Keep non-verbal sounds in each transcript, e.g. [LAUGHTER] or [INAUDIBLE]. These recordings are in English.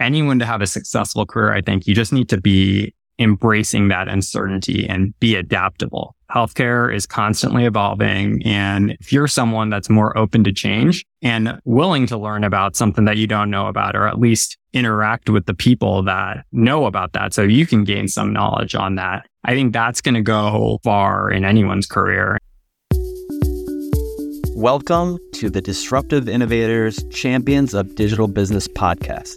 anyone to have a successful career, I think you just need to be embracing that uncertainty and be adaptable. Healthcare is constantly evolving. And if you're someone that's more open to change and willing to learn about something that you don't know about, or at least interact with the people that know about that so you can gain some knowledge on that, I think that's going to go far in anyone's career. Welcome to the Disruptive Innovators Champions of Digital Business podcast,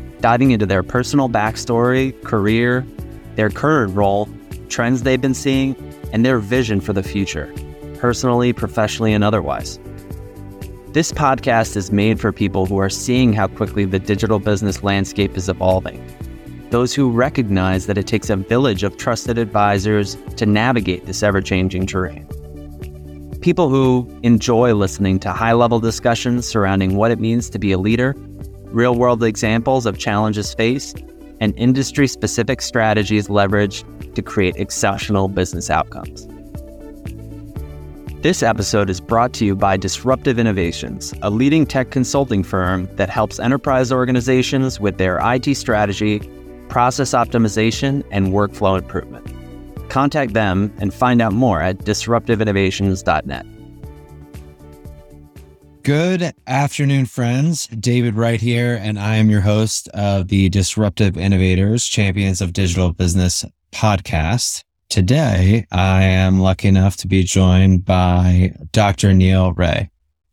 diving into their personal backstory, career, their current role, trends they've been seeing, and their vision for the future, personally, professionally, and otherwise. This podcast is made for people who are seeing how quickly the digital business landscape is evolving. Those who recognize that it takes a village of trusted advisors to navigate this ever changing terrain people who enjoy listening to high level discussions surrounding what it means to be a leader, real world examples of challenges faced, and industry specific strategies leveraged to create exceptional business outcomes. This episode is brought to you by Disruptive Innovations, a leading tech consulting firm that helps enterprise organizations with their IT strategy, process optimization, and workflow improvement. Contact them and find out more at disruptiveinnovations.net. Good afternoon, friends. David Wright here, and I am your host of the Disruptive Innovators Champions of Digital Business podcast. Today, I am lucky enough to be joined by Dr. Neil Ray.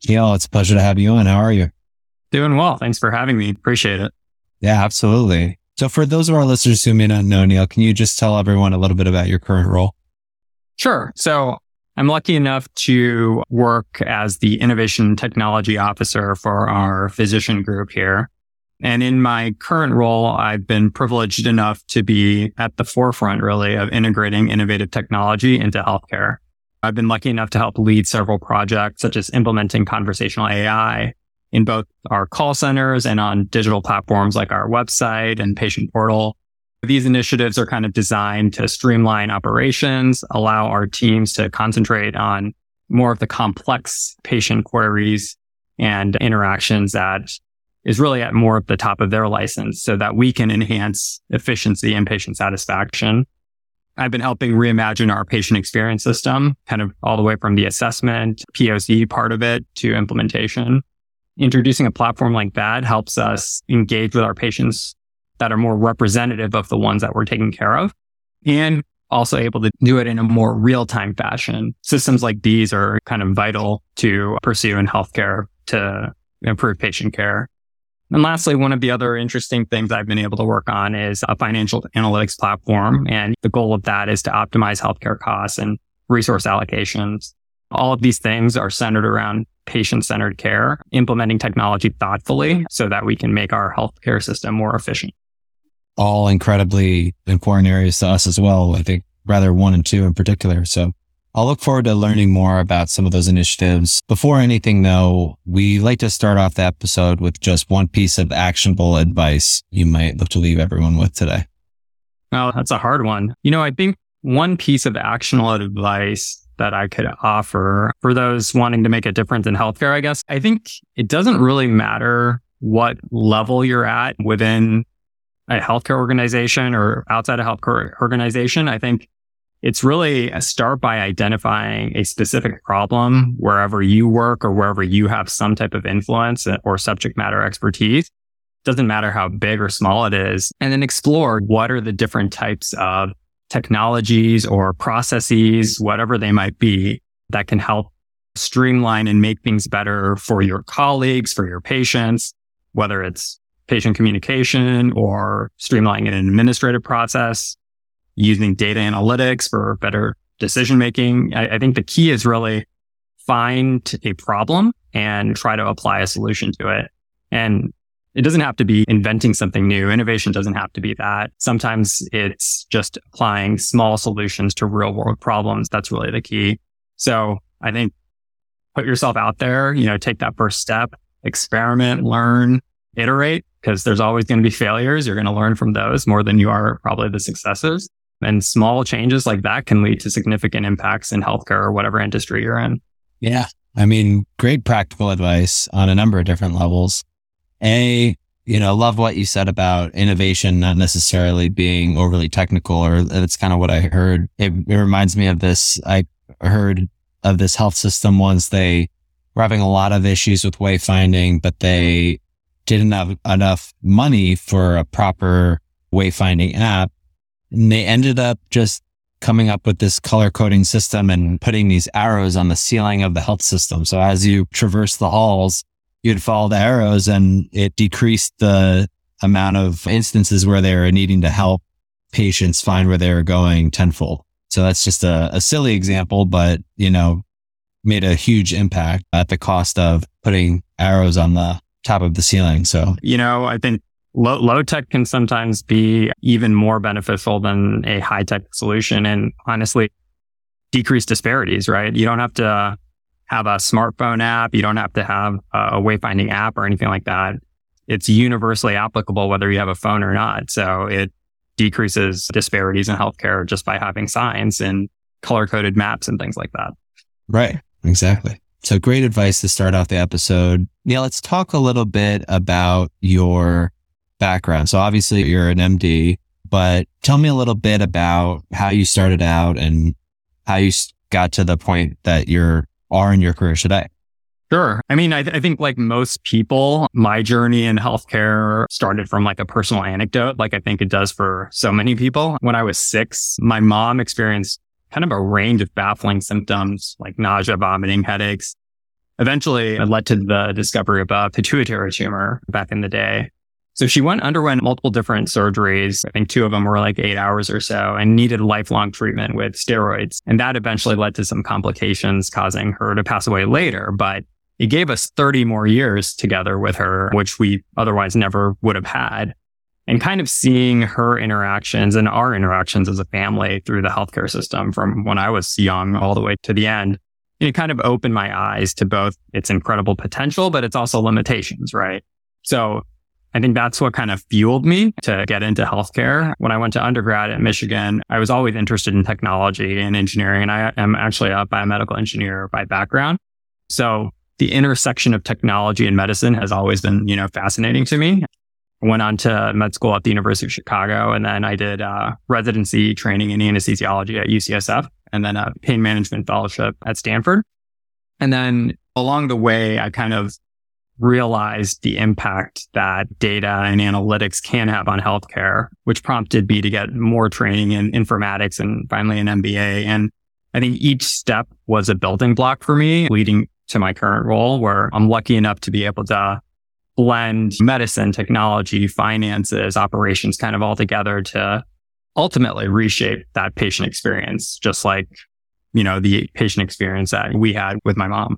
Neil, it's a pleasure to have you on. How are you? Doing well. Thanks for having me. Appreciate it. Yeah, absolutely. So for those of our listeners who may not know, Neil, can you just tell everyone a little bit about your current role? Sure. So I'm lucky enough to work as the innovation technology officer for our physician group here. And in my current role, I've been privileged enough to be at the forefront really of integrating innovative technology into healthcare. I've been lucky enough to help lead several projects such as implementing conversational AI in both our call centers and on digital platforms like our website and patient portal. These initiatives are kind of designed to streamline operations, allow our teams to concentrate on more of the complex patient queries and interactions that is really at more of the top of their license so that we can enhance efficiency and patient satisfaction. I've been helping reimagine our patient experience system, kind of all the way from the assessment, POC part of it to implementation introducing a platform like that helps us engage with our patients that are more representative of the ones that we're taking care of and also able to do it in a more real time fashion. Systems like these are kind of vital to pursue in healthcare to improve patient care. And lastly, one of the other interesting things I've been able to work on is a financial analytics platform. And the goal of that is to optimize healthcare costs and resource allocations. All of these things are centered around patient centered care, implementing technology thoughtfully so that we can make our healthcare system more efficient. All incredibly important areas to us as well. I think rather one and two in particular. So I'll look forward to learning more about some of those initiatives. Before anything though, we like to start off the episode with just one piece of actionable advice you might look to leave everyone with today. Well, that's a hard one. You know, I think one piece of actionable advice that I could offer for those wanting to make a difference in healthcare, I guess. I think it doesn't really matter what level you're at within a healthcare organization or outside a healthcare organization. I think it's really a start by identifying a specific problem wherever you work or wherever you have some type of influence or subject matter expertise. Doesn't matter how big or small it is. And then explore what are the different types of technologies or processes, whatever they might be, that can help streamline and make things better for your colleagues, for your patients, whether it's patient communication or streamlining an administrative process, using data analytics for better decision making. I, I think the key is really find a problem and try to apply a solution to it. And it doesn't have to be inventing something new. Innovation doesn't have to be that. Sometimes it's just applying small solutions to real world problems. That's really the key. So I think put yourself out there, you know, take that first step, experiment, learn, iterate, because there's always going to be failures. You're going to learn from those more than you are probably the successes. And small changes like that can lead to significant impacts in healthcare or whatever industry you're in. Yeah. I mean, great practical advice on a number of different levels. A, you know, love what you said about innovation not necessarily being overly technical, or that's kind of what I heard. It, it reminds me of this. I heard of this health system once they were having a lot of issues with wayfinding, but they didn't have enough money for a proper wayfinding app. And they ended up just coming up with this color coding system and putting these arrows on the ceiling of the health system. So as you traverse the halls, you'd follow the arrows and it decreased the amount of instances where they were needing to help patients find where they were going tenfold. So that's just a, a silly example, but you know, made a huge impact at the cost of putting arrows on the top of the ceiling. So, you know, I think low, low tech can sometimes be even more beneficial than a high tech solution. And honestly, decrease disparities, right? You don't have to have a smartphone app. You don't have to have a wayfinding app or anything like that. It's universally applicable whether you have a phone or not. So it decreases disparities in healthcare just by having signs and color coded maps and things like that. Right. Exactly. So great advice to start off the episode. Neil, let's talk a little bit about your background. So obviously you're an MD, but tell me a little bit about how you started out and how you got to the point that you are in your career today. Sure. I mean, I, th- I, think like most people, my journey in healthcare started from like a personal anecdote, like I think it does for so many people. When I was six, my mom experienced kind of a range of baffling symptoms like nausea, vomiting, headaches. Eventually, it led to the discovery of a pituitary tumor back in the day. So she went, underwent multiple different surgeries. I think two of them were like eight hours or so and needed lifelong treatment with steroids. And that eventually led to some complications causing her to pass away later. But it gave us 30 more years together with her, which we otherwise never would have had. And kind of seeing her interactions and our interactions as a family through the healthcare system from when I was young all the way to the end, it kind of opened my eyes to both its incredible potential, but its also limitations, right? So I think that's what kind of fueled me to get into healthcare. When I went to undergrad at Michigan, I was always interested in technology and engineering, and I am actually a biomedical engineer by background. So the intersection of technology and medicine has always been, you know, fascinating to me. Went on to med school at the University of Chicago, and then I did uh, residency training in anesthesiology at UCSF, and then a pain management fellowship at Stanford. And then along the way, I kind of realized the impact that data and analytics can have on healthcare, which prompted me to get more training in informatics and finally an MBA. And I think each step was a building block for me leading to my current role where I'm lucky enough to be able to blend medicine, technology, finances, operations kind of all together to ultimately reshape that patient experience, just like, you know, the patient experience that we had with my mom.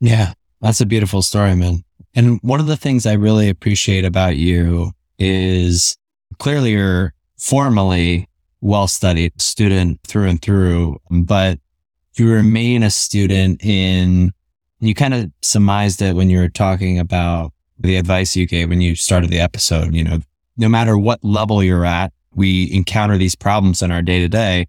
Yeah. That's a beautiful story, man. And one of the things I really appreciate about you is clearly you're formally well studied student through and through, but you remain a student in, you kind of surmised it when you were talking about the advice you gave when you started the episode. You know, no matter what level you're at, we encounter these problems in our day to day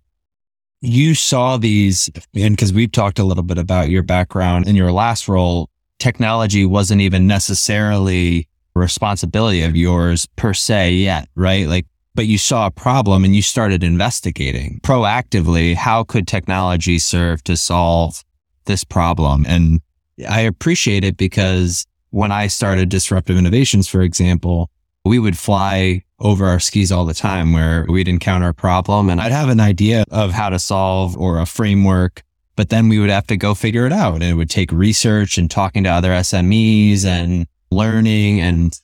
you saw these and because we've talked a little bit about your background in your last role technology wasn't even necessarily a responsibility of yours per se yet, right? Like, but you saw a problem and you started investigating proactively. How could technology serve to solve this problem? And I appreciate it because when I started disruptive innovations, for example, we would fly over our skis all the time where we'd encounter a problem and I'd have an idea of how to solve or a framework but then we would have to go figure it out. And it would take research and talking to other SMEs and learning and,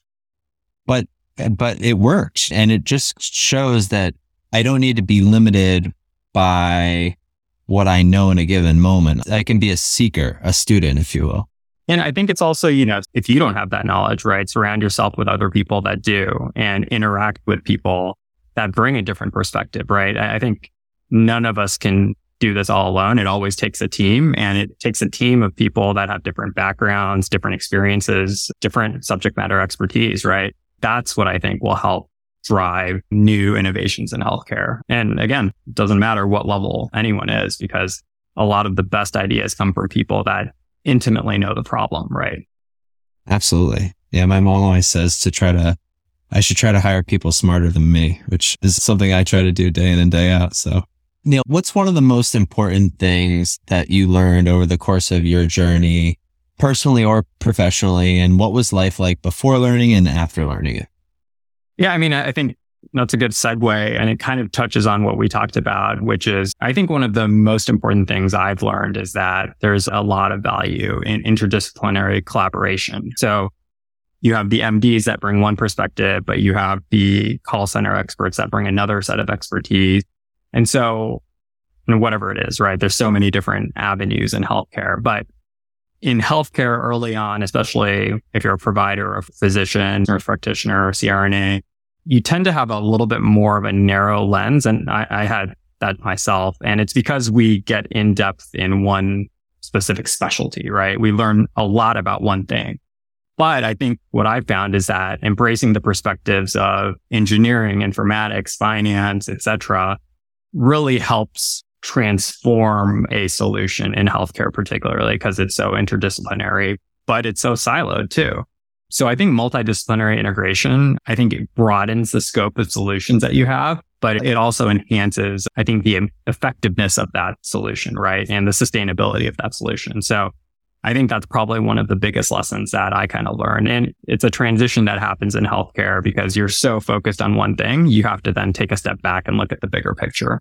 but, but it worked. And it just shows that I don't need to be limited by what I know in a given moment. I can be a seeker, a student, if you will. And I think it's also, you know, if you don't have that knowledge, right, surround yourself with other people that do and interact with people that bring a different perspective, right? I think none of us can do this all alone. It always takes a team and it takes a team of people that have different backgrounds, different experiences, different subject matter expertise, right? That's what I think will help drive new innovations in healthcare. And again, it doesn't matter what level anyone is because a lot of the best ideas come from people that intimately know the problem, right? Absolutely. Yeah. My mom always says to try to, I should try to hire people smarter than me, which is something I try to do day in and day out. So Neil, what's one of the most important things that you learned over the course of your journey, personally or professionally? And what was life like before learning and after learning it? Yeah, I mean, I think that's a good segue and it kind of touches on what we talked about, which is I think one of the most important things I've learned is that there's a lot of value in interdisciplinary collaboration. So you have the MDs that bring one perspective, but you have the call center experts that bring another set of expertise. And so whatever it is, right? There's so many different avenues in healthcare, but in healthcare early on, especially if you're a provider or a physician a practitioner or CRNA, you tend to have a little bit more of a narrow lens. And I, I had that myself. And it's because we get in depth in one specific specialty, right? We learn a lot about one thing. But I think what I found is that embracing the perspectives of engineering, informatics, finance, etc., really helps transform a solution in healthcare, particularly because it's so interdisciplinary, but it's so siloed too. So I think multidisciplinary integration, I think it broadens the scope of solutions that you have, but it also enhances, I think, the effectiveness of that solution, right? And the sustainability of that solution. So I think that's probably one of the biggest lessons that I kind of learned. And it's a transition that happens in healthcare because you're so focused on one thing. You have to then take a step back and look at the bigger picture.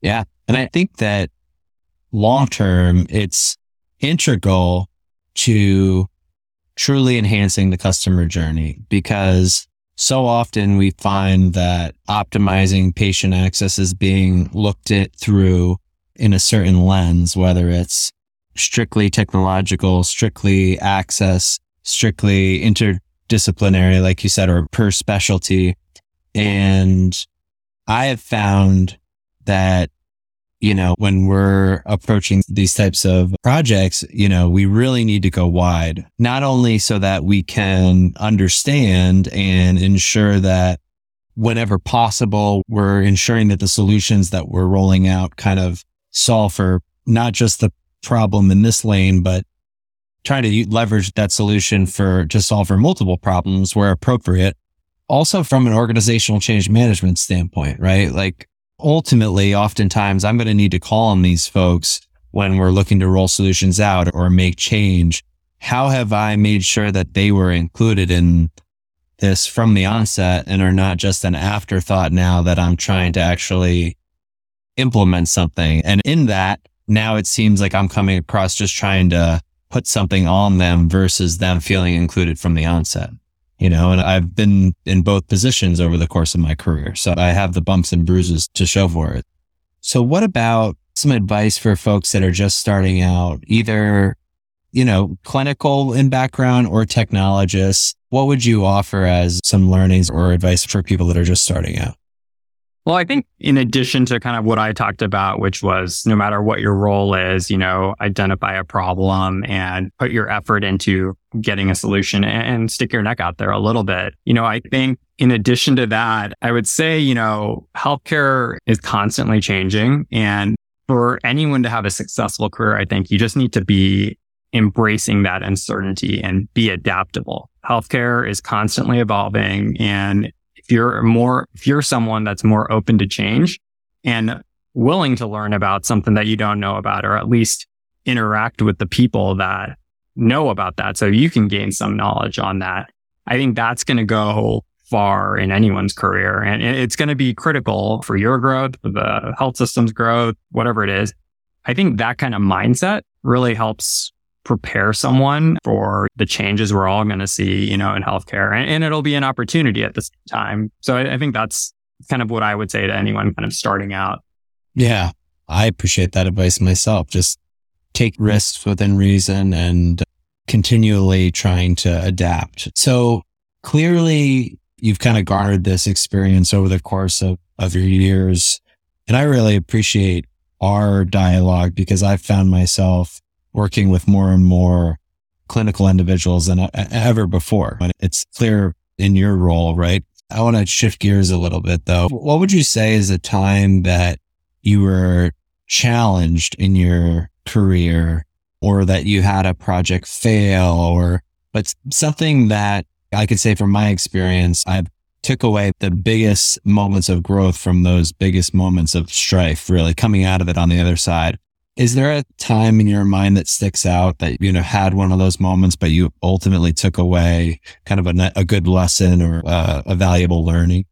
Yeah. And I think that long term, it's integral to truly enhancing the customer journey because so often we find that optimizing patient access is being looked at through in a certain lens, whether it's strictly technological, strictly access, strictly interdisciplinary, like you said, or per specialty. And I have found that you know, when we're approaching these types of projects, you know, we really need to go wide, not only so that we can understand and ensure that whenever possible, we're ensuring that the solutions that we're rolling out kind of solve for not just the problem in this lane, but trying to leverage that solution for to solve for multiple problems where appropriate. Also from an organizational change management standpoint, right? Like ultimately, oftentimes I'm going to need to call on these folks when we're looking to roll solutions out or make change. How have I made sure that they were included in this from the onset and are not just an afterthought now that I'm trying to actually implement something? And in that, now it seems like I'm coming across just trying to put something on them versus them feeling included from the onset you know, and I've been in both positions over the course of my career. So I have the bumps and bruises to show for it. So what about some advice for folks that are just starting out, either, you know, clinical in background or technologists? What would you offer as some learnings or advice for people that are just starting out? Well, I think in addition to kind of what I talked about, which was no matter what your role is, you know, identify a problem and put your effort into getting a solution and stick your neck out there a little bit. You know, I think in addition to that, I would say, you know, healthcare is constantly changing. And for anyone to have a successful career, I think you just need to be embracing that uncertainty and be adaptable. Healthcare is constantly evolving and if you're more, if you're someone that's more open to change and willing to learn about something that you don't know about, or at least interact with the people that know about that so you can gain some knowledge on that. I think that's going to go far in anyone's career and it's going to be critical for your growth, for the health system's growth, whatever it is. I think that kind of mindset really helps prepare someone for the changes we're all going to see, you know, in healthcare. And, and, it'll be an opportunity at this time. So I, I think that's kind of what I would say to anyone kind of starting out. Yeah. I appreciate that advice myself. Just take risks within reason and continually trying to adapt. So clearly you've kind of garnered this experience over the course of, of your years. And I really appreciate our dialogue because I've found myself working with more and more clinical individuals than ever before. It's clear in your role, right? I want to shift gears a little bit though. What would you say is a time that you were challenged in your career or that you had a project fail or, but something that I could say from my experience, I've took away the biggest moments of growth from those biggest moments of strife, really coming out of it on the other side. Is there a time in your mind that sticks out that, you know, had one of those moments, but you ultimately took away kind of a, a good lesson or uh, a valuable learning?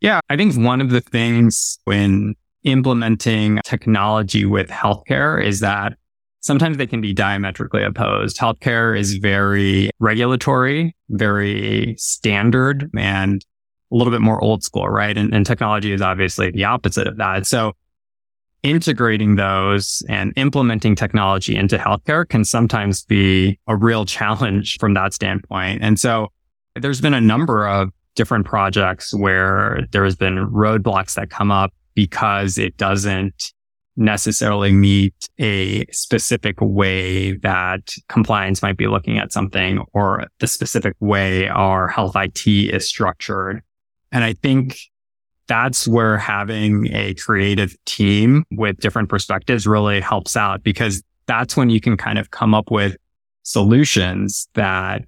Yeah, I think one of the things when implementing technology with healthcare is that sometimes they can be diametrically opposed. Healthcare is very regulatory, very standard, and a little bit more old school, right? And, and, technology is obviously the opposite of that. So integrating those and implementing technology into healthcare can sometimes be a real challenge [LAUGHS] from that standpoint. And so there's been a number of different projects where there has been roadblocks that come up because it doesn't necessarily meet a specific way that compliance might be looking at something or the specific way our health IT is structured. And I think that's where having a creative team with different perspectives really helps out because that's when you can kind of come up with solutions that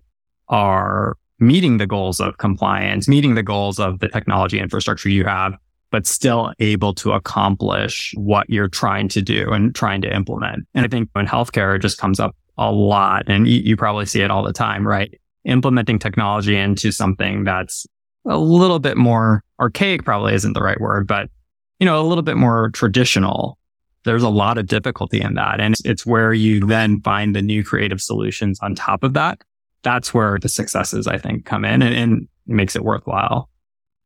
are meeting the goals of compliance, meeting the goals of the technology infrastructure you have, but still able to accomplish what you're trying to do and trying to implement. And I think in healthcare, it just comes up a lot and you, you probably see it all the time, right? Implementing technology into something that's a little bit more archaic probably isn't the right word, but you know, a little bit more traditional. There's a lot of difficulty in that. And it's where you then find the new creative solutions on top of that. That's where the successes, I think, come in and, and makes it worthwhile,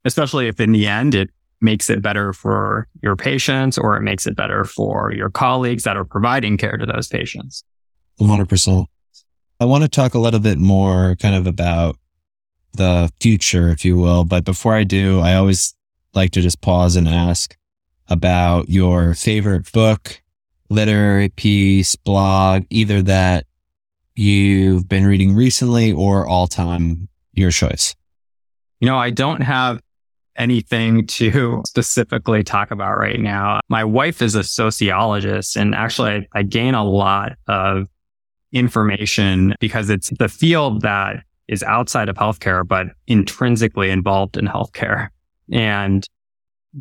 especially if in the end it makes it better for your patients or it makes it better for your colleagues that are providing care to those patients. 100%. I want to talk a little bit more kind of about the future, if you will. But before I do, I always like to just pause and ask about your favorite book, literary piece, blog, either that you've been reading recently or all time, your choice. You know, I don't have anything [LAUGHS] to specifically talk about right now. My wife is a sociologist and actually I, I gain a lot of information because it's the field that is outside of healthcare, but intrinsically involved in healthcare. And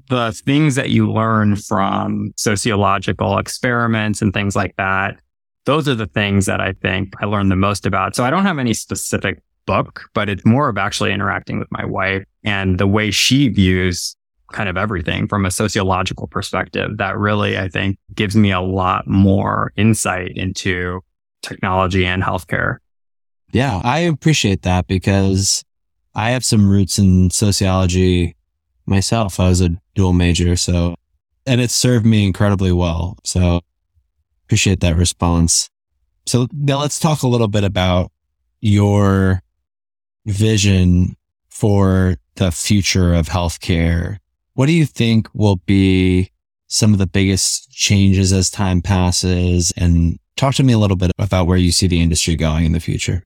the things that you learn from sociological experiments and things like that, those are the things that I think I learned the most about. So I don't have any specific book, but it's more of actually interacting with my wife and the way she views kind of everything from a sociological perspective that really, I think gives me a lot more insight into technology and healthcare. Yeah, I appreciate that because I have some roots in sociology myself. I was a dual major. So, and it served me incredibly well. So appreciate that response. So now let's talk a little bit about your vision for the future of healthcare. What do you think will be some of the biggest changes as time passes? And talk to me a little bit about where you see the industry going in the future.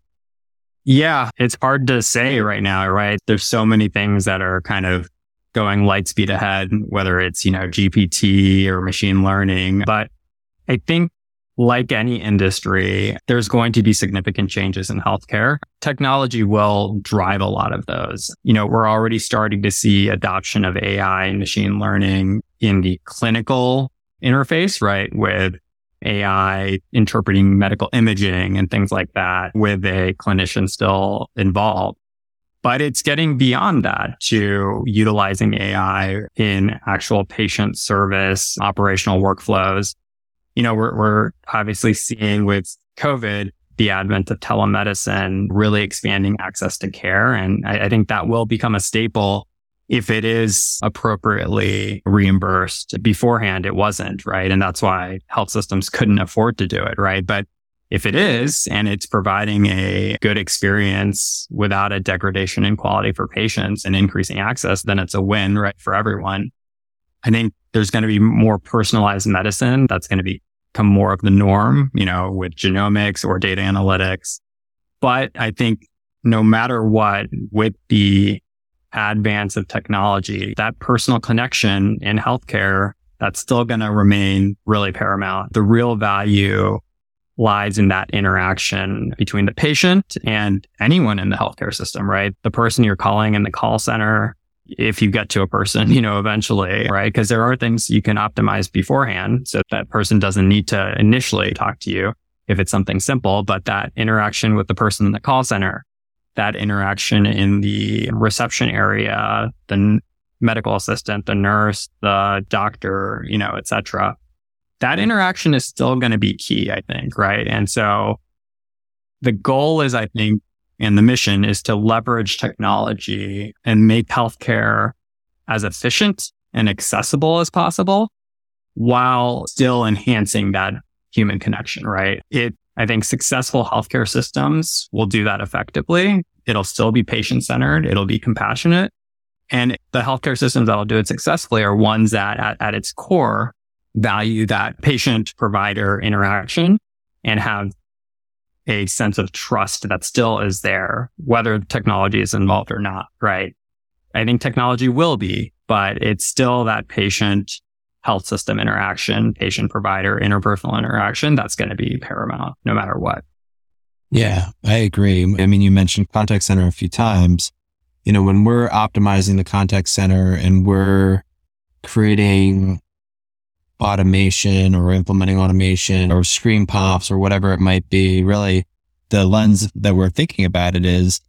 Yeah, it's hard to say right now, right? There's so many things that are kind of going light speed ahead, whether it's, you know, GPT or machine learning. But I think like any industry, there's going to be significant changes in healthcare. Technology will drive a lot of those. You know, we're already starting to see adoption of AI and machine learning in the clinical interface, right? With AI interpreting medical imaging and things like that with a clinician still involved. But it's getting beyond that to utilizing AI in actual patient service, operational workflows you know, we're, we're obviously seeing with COVID, the advent of telemedicine really expanding access to care. And I, I think that will become a staple if it is appropriately reimbursed beforehand, it wasn't, right? And that's why health systems couldn't afford to do it, right? But if it is and it's providing a good experience without a degradation in quality for patients and increasing access, then it's a win, right, for everyone. I think there's going to be more personalized medicine that's going to become more of the norm, you know, with genomics or data analytics. But I think no matter what, with the advance of technology, that personal connection in healthcare, that's still going to remain really paramount. The real value lies in that interaction between the patient and anyone in the healthcare system, right? The person you're calling in the call center, if you get to a person, you know, eventually, right? Because there are things you can optimize beforehand. So that person doesn't need to initially talk to you if it's something simple, but that interaction with the person in the call center, that interaction in the reception area, the medical assistant, the nurse, the doctor, you know, et cetera that interaction is still going to be key, I think, right? And so the goal is, I think, and the mission is to leverage technology and make healthcare as efficient and accessible as possible while still enhancing that human connection, right? It, I think successful healthcare systems will do that effectively. It'll still be patient centered. It'll be compassionate. And the healthcare systems that'll do it successfully are ones that at, at its core value that patient provider interaction and have a sense of trust that still is there, whether technology is involved or not, right? I think technology will be, but it's still that patient health system interaction, patient provider interpersonal interaction that's going to be paramount no matter what. Yeah, I agree. I mean, you mentioned contact center a few times. You know, when we're optimizing the contact center and we're creating automation or implementing automation or screen pops or whatever it might be, really the lens that we're thinking about it is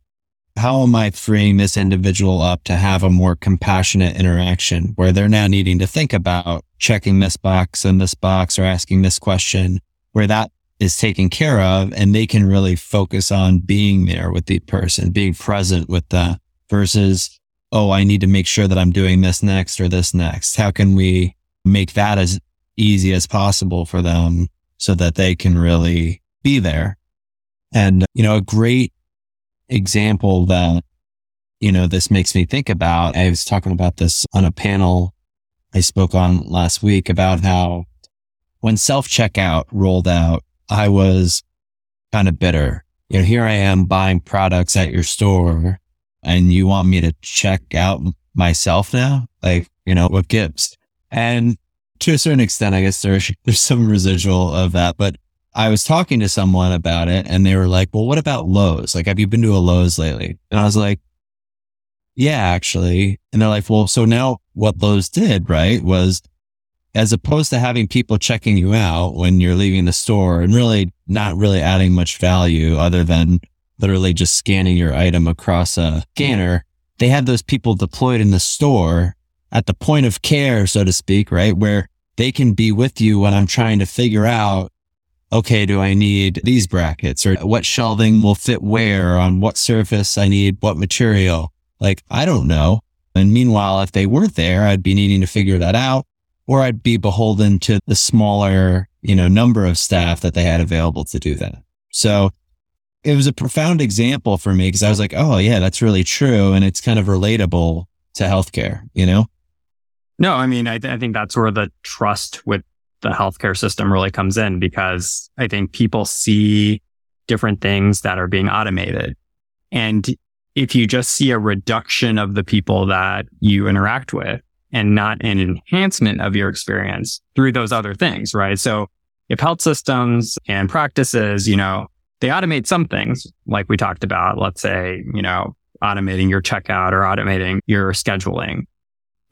how am I freeing this individual up to have a more compassionate interaction where they're now needing to think about checking this box and this box or asking this question where that is taken care of and they can really focus on being there with the person, being present with that versus, oh, I need to make sure that I'm doing this next or this next. How can we make that as easy as possible for them so that they can really be there. And, you know, a great example that, you know, this makes me think about, I was talking about this on a panel I spoke on last week about how when self checkout rolled out, I was kind of bitter. You know, here I am buying products at your store and you want me to check out myself now? Like, you know, what gives? And to a certain extent, I guess there's, [LAUGHS] there's some residual of that, but I was talking to someone about it and they were like, well, what about Lowe's? Like, have you been to a Lowe's lately? And I was like, yeah, actually. And they're like, well, so now what Lowe's did, right, was as opposed to having people checking you out when you're leaving the store and really not really adding much value other than literally just scanning your item across a scanner, they had those people deployed in the store at the point of care, so to speak, right? Where they can be with you when I'm trying to figure out, okay, do I need these brackets or what shelving will fit where on what surface I need what material? Like, I don't know. And meanwhile, if they weren't there, I'd be needing to figure that out or I'd be beholden to the smaller, you know, number of staff that they had available to do that. So it was a profound example for me because I was like, oh yeah, that's really true. And it's kind of relatable to healthcare, you know? No, I mean, I, th- I think that's where the trust with the healthcare system really comes in because I think people see different things that are being automated. And if you just see a reduction of the people that you interact with and not an enhancement of your experience through those other things, right? So if health systems and practices, you know, they automate some things like we talked about, let's say, you know, automating your checkout or automating your scheduling.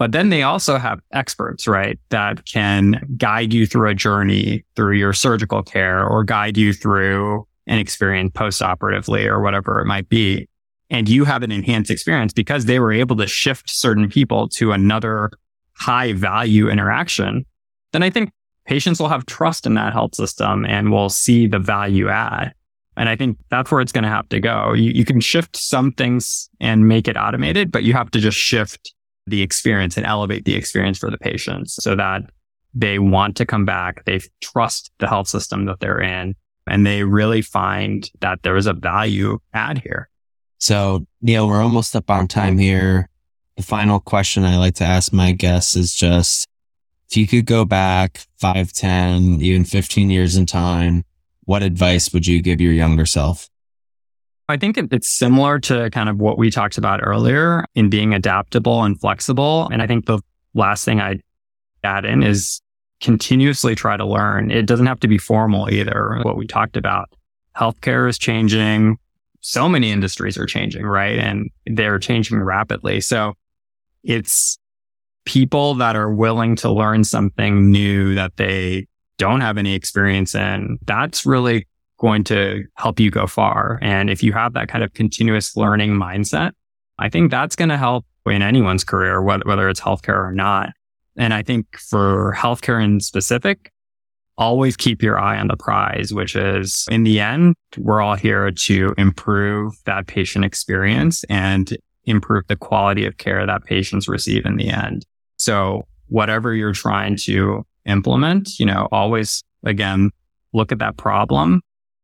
But then they also have experts, right? That can guide you through a journey through your surgical care or guide you through an experience post-operatively or whatever it might be. And you have an enhanced experience because they were able to shift certain people to another high value interaction. Then I think patients will have trust in that health system and will see the value add. And I think that's where it's going to have to go. You, you can shift some things and make it automated, but you have to just shift the experience and elevate the experience for the patients so that they want to come back. They trust the health system that they're in and they really find that there is a value add here. So, Neil, we're almost up on time here. The final question I like to ask my guests is just if you could go back five, 10, even 15 years in time, what advice would you give your younger self? I think it's similar to kind of what we talked about earlier in being adaptable and flexible. And I think the last thing I'd add in is continuously try to learn. It doesn't have to be formal either. What we talked about. Healthcare is changing. So many industries are changing, right? And they're changing rapidly. So it's people that are willing to learn something new that they don't have any experience in. That's really going to help you go far. And if you have that kind of continuous learning mindset, I think that's going to help in anyone's career, whether it's healthcare or not. And I think for healthcare in specific, always keep your eye on the prize, which is in the end, we're all here to improve that patient experience and improve the quality of care that patients receive in the end. So whatever you're trying to implement, you know, always again, look at that problem,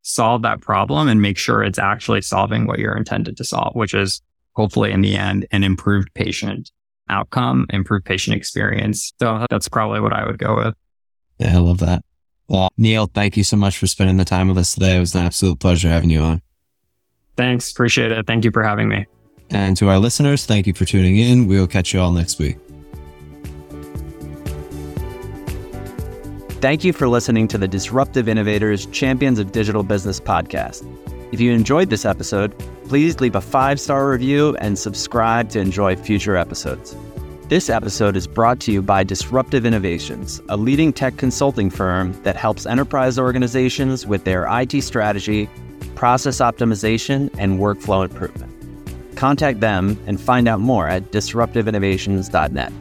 solve that problem and make sure it's actually solving what you're intended to solve, which is hopefully in the end, an improved patient outcome, improved patient experience. So that's probably what I would go with. Yeah, I love that. Well, Neil, thank you so much for spending the time with us today. It was an absolute pleasure having you on. Thanks. Appreciate it. Thank you for having me. And to our listeners, thank you for tuning in. We will catch you all next week. Thank you for listening to the Disruptive Innovators Champions of Digital Business podcast. If you enjoyed this episode, please leave a five star review and subscribe to enjoy future episodes. This episode is brought to you by Disruptive Innovations, a leading tech consulting firm that helps enterprise organizations with their IT strategy, process optimization, and workflow improvement. Contact them and find out more at disruptiveinnovations.net.